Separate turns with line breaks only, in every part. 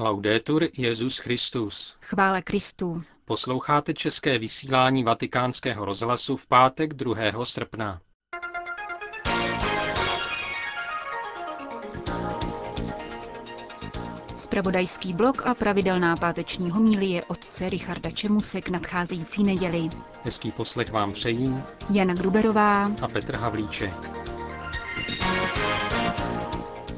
Laudetur Jezus Christus.
Chvále Kristu.
Posloucháte české vysílání Vatikánského rozhlasu v pátek 2. srpna.
Spravodajský blok a pravidelná páteční homílie otce Richarda Čemuse k nadcházející neděli.
Hezký poslech vám přejí
Jana Gruberová
a Petr Havlíček.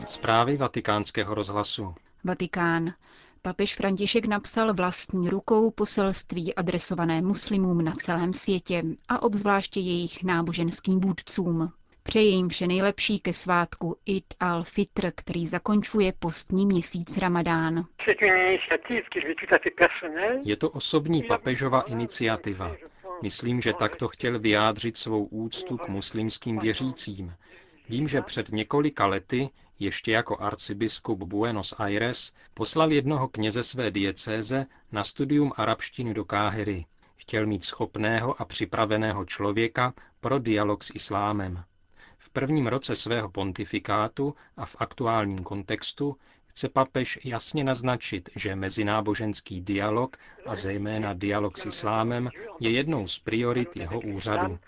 Zprávy vatikánského rozhlasu.
Vatikán. Papež František napsal vlastní rukou poselství adresované muslimům na celém světě a obzvláště jejich náboženským vůdcům. Přeje jim vše nejlepší ke svátku Id al-Fitr, který zakončuje postní měsíc Ramadán.
Je to osobní papežova iniciativa. Myslím, že takto chtěl vyjádřit svou úctu k muslimským věřícím. Vím, že před několika lety, ještě jako arcibiskup Buenos Aires, poslal jednoho kněze své diecéze na studium arabštiny do Káhyry. Chtěl mít schopného a připraveného člověka pro dialog s islámem. V prvním roce svého pontifikátu a v aktuálním kontextu chce papež jasně naznačit, že mezináboženský dialog a zejména dialog s islámem je jednou z priorit jeho úřadu.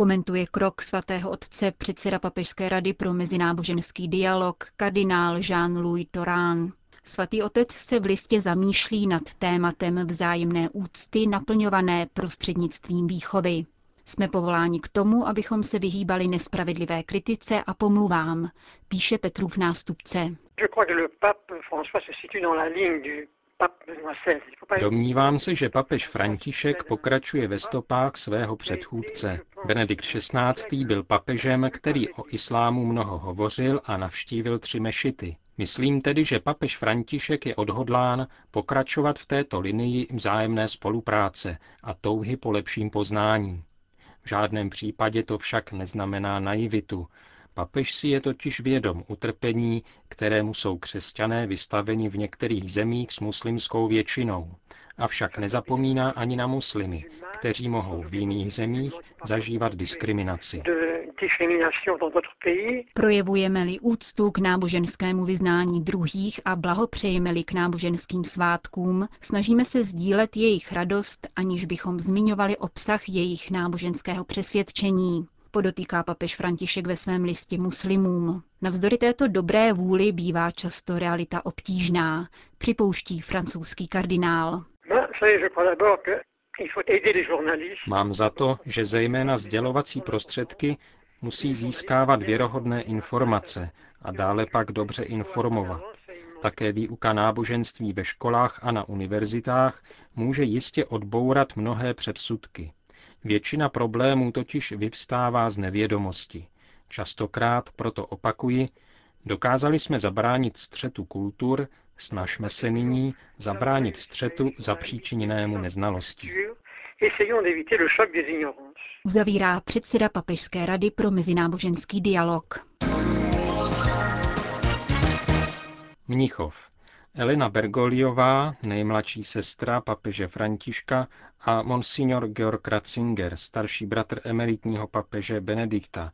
Komentuje krok svatého otce předseda Papežské rady pro mezináboženský dialog kardinál Jean-Louis Torán. Svatý otec se v listě zamýšlí nad tématem vzájemné úcty naplňované prostřednictvím výchovy. Jsme povoláni k tomu, abychom se vyhýbali nespravedlivé kritice a pomluvám, píše Petrův nástupce.
Domnívám se, že papež František pokračuje ve stopách svého předchůdce. Benedikt XVI. byl papežem, který o islámu mnoho hovořil a navštívil tři mešity. Myslím tedy, že papež František je odhodlán pokračovat v této linii vzájemné spolupráce a touhy po lepším poznání. V žádném případě to však neznamená naivitu. Papež si je totiž vědom utrpení, kterému jsou křesťané vystaveni v některých zemích s muslimskou většinou. Avšak nezapomíná ani na muslimy, kteří mohou v jiných zemích zažívat diskriminaci.
Projevujeme-li úctu k náboženskému vyznání druhých a blahopřejeme-li k náboženským svátkům, snažíme se sdílet jejich radost, aniž bychom zmiňovali obsah jejich náboženského přesvědčení podotýká papež František ve svém listě muslimům. Navzdory této dobré vůli bývá často realita obtížná, připouští francouzský kardinál.
Mám za to, že zejména sdělovací prostředky musí získávat věrohodné informace a dále pak dobře informovat. Také výuka náboženství ve školách a na univerzitách může jistě odbourat mnohé předsudky. Většina problémů totiž vyvstává z nevědomosti. Častokrát, proto opakuji, dokázali jsme zabránit střetu kultur, snažme se nyní zabránit střetu zapříčiněnému neznalosti.
Uzavírá předseda Papežské rady pro mezináboženský dialog.
Mnichov. Elena Bergoliová, nejmladší sestra papeže Františka a monsignor Georg Ratzinger, starší bratr emeritního papeže Benedikta,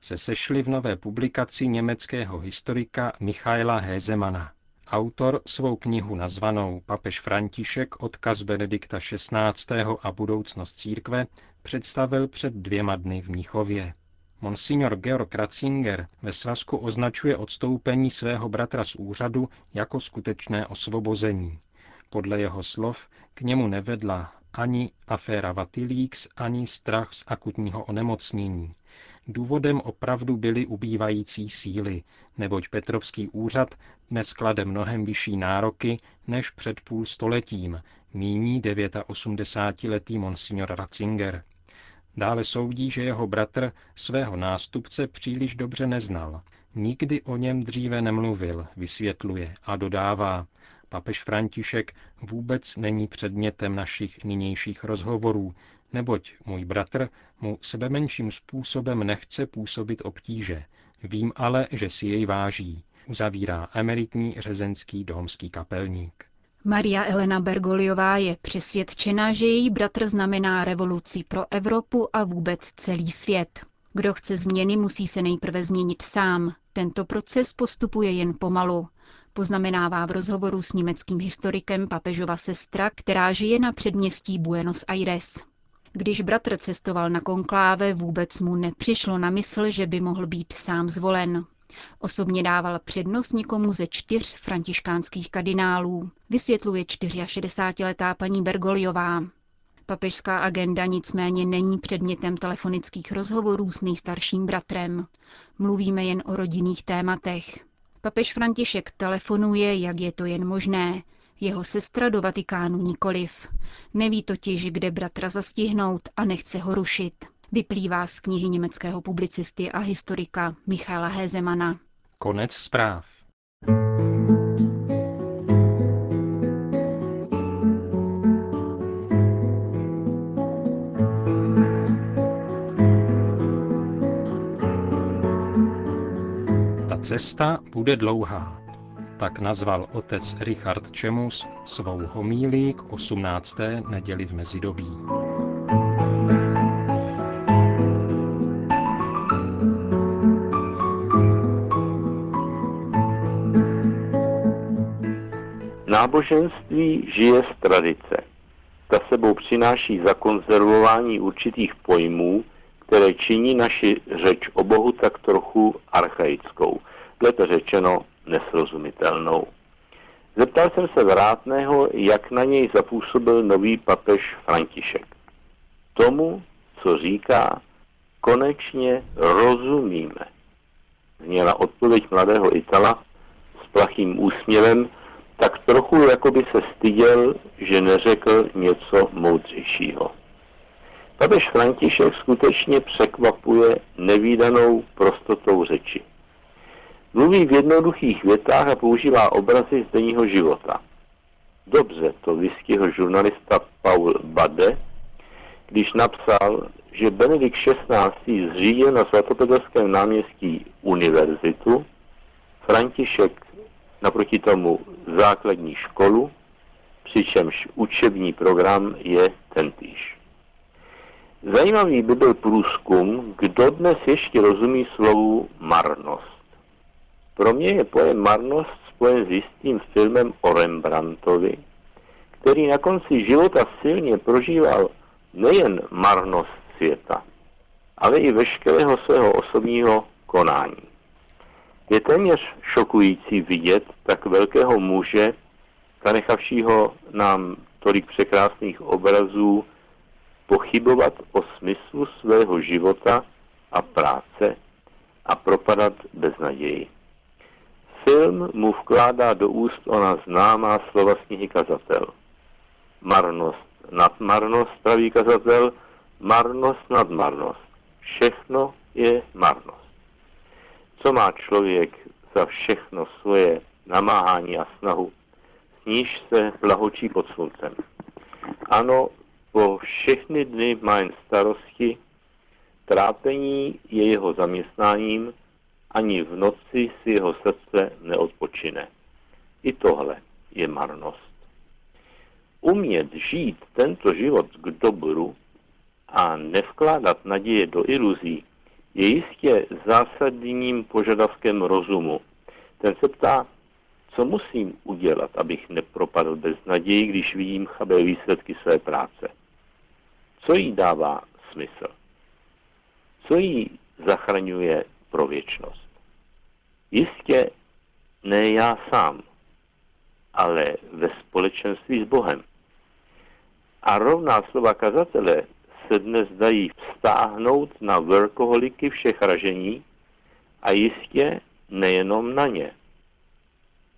se sešli v nové publikaci německého historika Michaela Hézemana. Autor svou knihu nazvanou Papež František, odkaz Benedikta XVI. a budoucnost církve představil před dvěma dny v Mnichově. Monsignor Georg Ratzinger ve svazku označuje odstoupení svého bratra z úřadu jako skutečné osvobození. Podle jeho slov k němu nevedla ani aféra Vatilix, ani strach z akutního onemocnění. Důvodem opravdu byly ubývající síly, neboť Petrovský úřad dnes klade mnohem vyšší nároky než před půl stoletím, míní 89-letý monsignor Ratzinger. Dále soudí, že jeho bratr svého nástupce příliš dobře neznal. Nikdy o něm dříve nemluvil, vysvětluje a dodává. Papež František vůbec není předmětem našich nynějších rozhovorů, neboť můj bratr mu sebemenším způsobem nechce působit obtíže. Vím ale, že si jej váží, uzavírá emeritní řezenský domský kapelník.
Maria Elena Bergoliová je přesvědčena, že její bratr znamená revoluci pro Evropu a vůbec celý svět. Kdo chce změny, musí se nejprve změnit sám. Tento proces postupuje jen pomalu. Poznamenává v rozhovoru s německým historikem papežova sestra, která žije na předměstí Buenos Aires. Když bratr cestoval na konkláve, vůbec mu nepřišlo na mysl, že by mohl být sám zvolen. Osobně dával přednost někomu ze čtyř františkánských kardinálů, vysvětluje 64-letá paní Bergoliová. Papežská agenda nicméně není předmětem telefonických rozhovorů s nejstarším bratrem. Mluvíme jen o rodinných tématech. Papež František telefonuje, jak je to jen možné. Jeho sestra do Vatikánu nikoliv. Neví totiž, kde bratra zastihnout a nechce ho rušit. Vyplývá z knihy německého publicisty a historika Michaela Hézemana.
Konec zpráv. Ta cesta bude dlouhá. Tak nazval otec Richard Čemus svou homílí k 18. neděli v mezidobí.
Náboženství žije z tradice. Ta sebou přináší zakonzervování určitých pojmů, které činí naši řeč o Bohu tak trochu archaickou, lépe řečeno nesrozumitelnou. Zeptal jsem se vrátného, jak na něj zapůsobil nový papež František. Tomu, co říká, konečně rozumíme. Zněla odpověď mladého Itala s plachým úsměvem, tak trochu jako by se styděl, že neřekl něco moudřejšího. Papež František skutečně překvapuje nevýdanou prostotou řeči. Mluví v jednoduchých větách a používá obrazy z denního života. Dobře to vystihl žurnalista Paul Bade, když napsal, že Benedikt XVI. zřídil na svatopetrském náměstí univerzitu, František naproti tomu základní školu, přičemž učební program je tentýž. Zajímavý by byl průzkum, kdo dnes ještě rozumí slovu marnost. Pro mě je pojem marnost spojen s jistým filmem o Rembrandtovi, který na konci života silně prožíval nejen marnost světa, ale i veškerého svého osobního konání. Je téměř šokující vidět tak velkého muže, zanechavšího nám tolik překrásných obrazů, pochybovat o smyslu svého života a práce a propadat bez naději. Film mu vkládá do úst ona známá slova z knihy Kazatel. Marnost nad marnost, praví kazatel, marnost nad marnost. Všechno je marnost co má člověk za všechno svoje namáhání a snahu, s níž se blahočí pod sluncem. Ano, po všechny dny má jen starosti, trápení je jeho zaměstnáním, ani v noci si jeho srdce neodpočine. I tohle je marnost. Umět žít tento život k dobru a nevkládat naděje do iluzí, je jistě zásadním požadavkem rozumu. Ten se ptá, co musím udělat, abych nepropadl bez naději, když vidím chabé výsledky své práce. Co jí dává smysl? Co jí zachraňuje pro věčnost? Jistě ne já sám, ale ve společenství s Bohem. A rovná slova kazatele se dnes dají vztáhnout na workoholiky všech ražení a jistě nejenom na ně.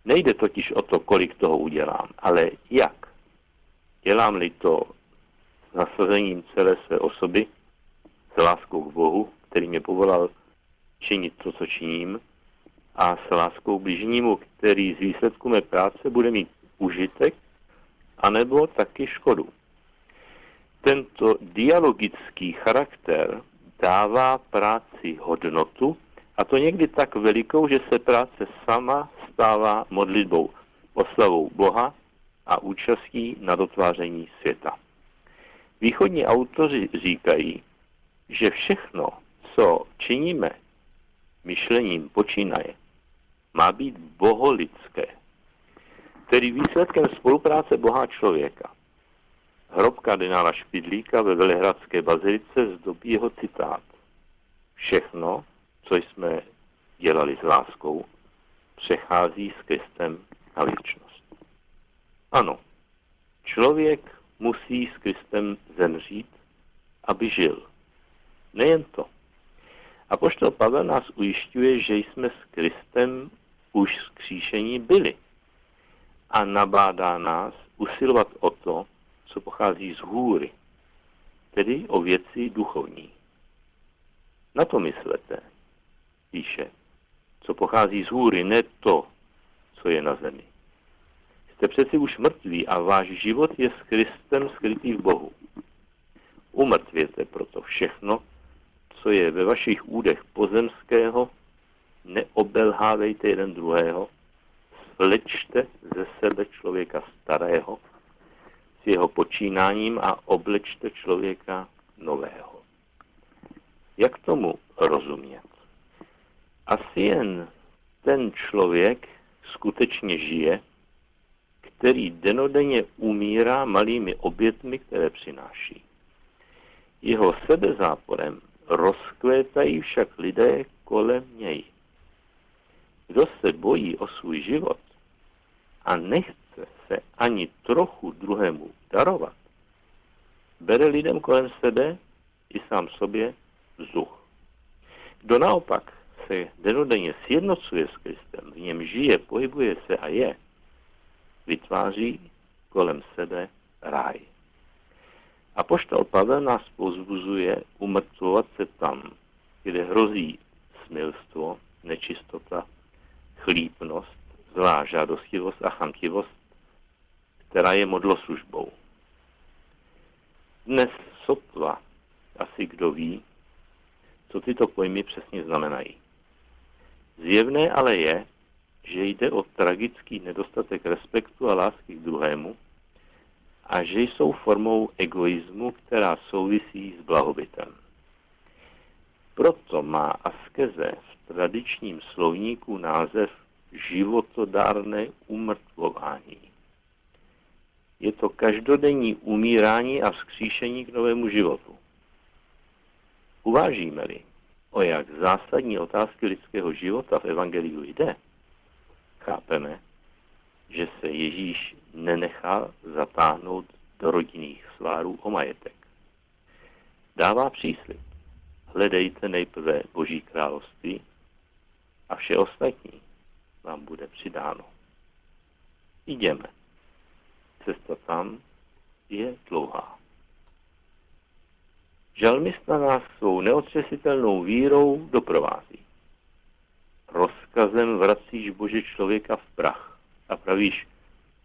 Nejde totiž o to, kolik toho udělám, ale jak. Dělám-li to s nasazením celé své osoby, s láskou k Bohu, který mě povolal činit to, co činím, a s láskou bližnímu, který z výsledku mé práce bude mít užitek, anebo taky škodu tento dialogický charakter dává práci hodnotu a to někdy tak velikou, že se práce sama stává modlitbou, oslavou Boha a účastí na dotváření světa. Východní autoři říkají, že všechno, co činíme, myšlením počínaje, má být boholidské, tedy výsledkem spolupráce Boha člověka. Hrob kardinála Špidlíka ve Velehradské bazilice zdobí jeho citát. Všechno, co jsme dělali s láskou, přechází s Kristem na věčnost. Ano, člověk musí s Kristem zemřít, aby žil. Nejen to. A poštol Pavel nás ujišťuje, že jsme s Kristem už skříšení byli. A nabádá nás usilovat o to, co pochází z hůry, tedy o věci duchovní. Na to myslete, píše, co pochází z hůry, ne to, co je na zemi. Jste přeci už mrtví a váš život je s Kristem skrytý v Bohu. Umrtvěte proto všechno, co je ve vašich údech pozemského, neobelhávejte jeden druhého, slečte ze sebe člověka starého s jeho počínáním a oblečte člověka nového. Jak tomu rozumět? Asi jen ten člověk skutečně žije, který denodenně umírá malými obětmi, které přináší. Jeho sebezáporem rozkvétají však lidé kolem něj. Kdo se bojí o svůj život a nechce se ani trochu druhému darovat, bere lidem kolem sebe i sám sobě vzduch. Kdo naopak se denodenně sjednocuje s Kristem, v něm žije, pohybuje se a je, vytváří kolem sebe ráj. A poštol Pavel nás pozbuzuje umrtvovat se tam, kde hrozí smilstvo, nečistota, chlípnost, zlá žádostivost a chamtivost, která je modloslužbou. Dnes sotva asi kdo ví, co tyto pojmy přesně znamenají. Zjevné ale je, že jde o tragický nedostatek respektu a lásky k druhému a že jsou formou egoismu, která souvisí s blahobytem. Proto má askeze v tradičním slovníku název životodárné umrtvování. Je to každodenní umírání a vzkříšení k novému životu. Uvážíme-li, o jak zásadní otázky lidského života v Evangeliu jde, chápeme, že se Ježíš nenechá zatáhnout do rodinných svárů o majetek. Dává příslip. Hledejte nejprve Boží království a vše ostatní vám bude přidáno. Jdeme. Cesta tam je dlouhá. Žalmista nás svou neotřesitelnou vírou doprovází. Rozkazem vracíš Bože člověka v prach a pravíš,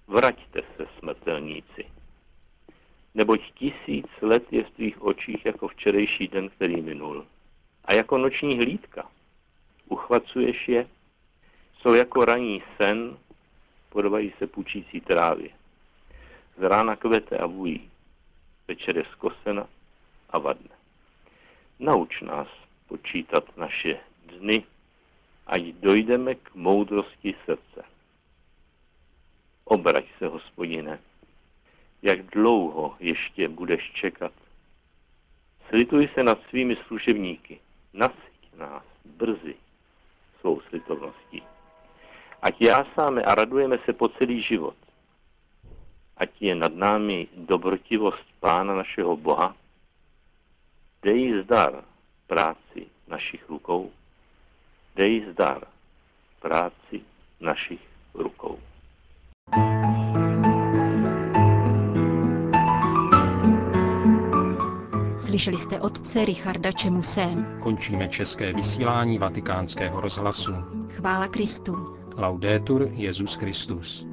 vraťte se smrtelníci. Neboť tisíc let je v tvých očích jako včerejší den, který minul. A jako noční hlídka. Uchvacuješ je, jsou jako raní sen, podobají se půčící trávě. Z rána kvete a vují, večer je zkosena a vadne. Nauč nás počítat naše dny, ať dojdeme k moudrosti srdce. Obrať se, hospodine, jak dlouho ještě budeš čekat. Slituj se nad svými služebníky, nasyť nás brzy svou slitovností. Ať jásáme a radujeme se po celý život. Ať je nad námi dobrotivost Pána našeho Boha, dej zdar práci našich rukou, dej zdar práci našich rukou.
Slyšeli jste otce Richarda Čemuse.
Končíme české vysílání vatikánského rozhlasu.
Chvála Kristu.
Laudetur Jezus Christus.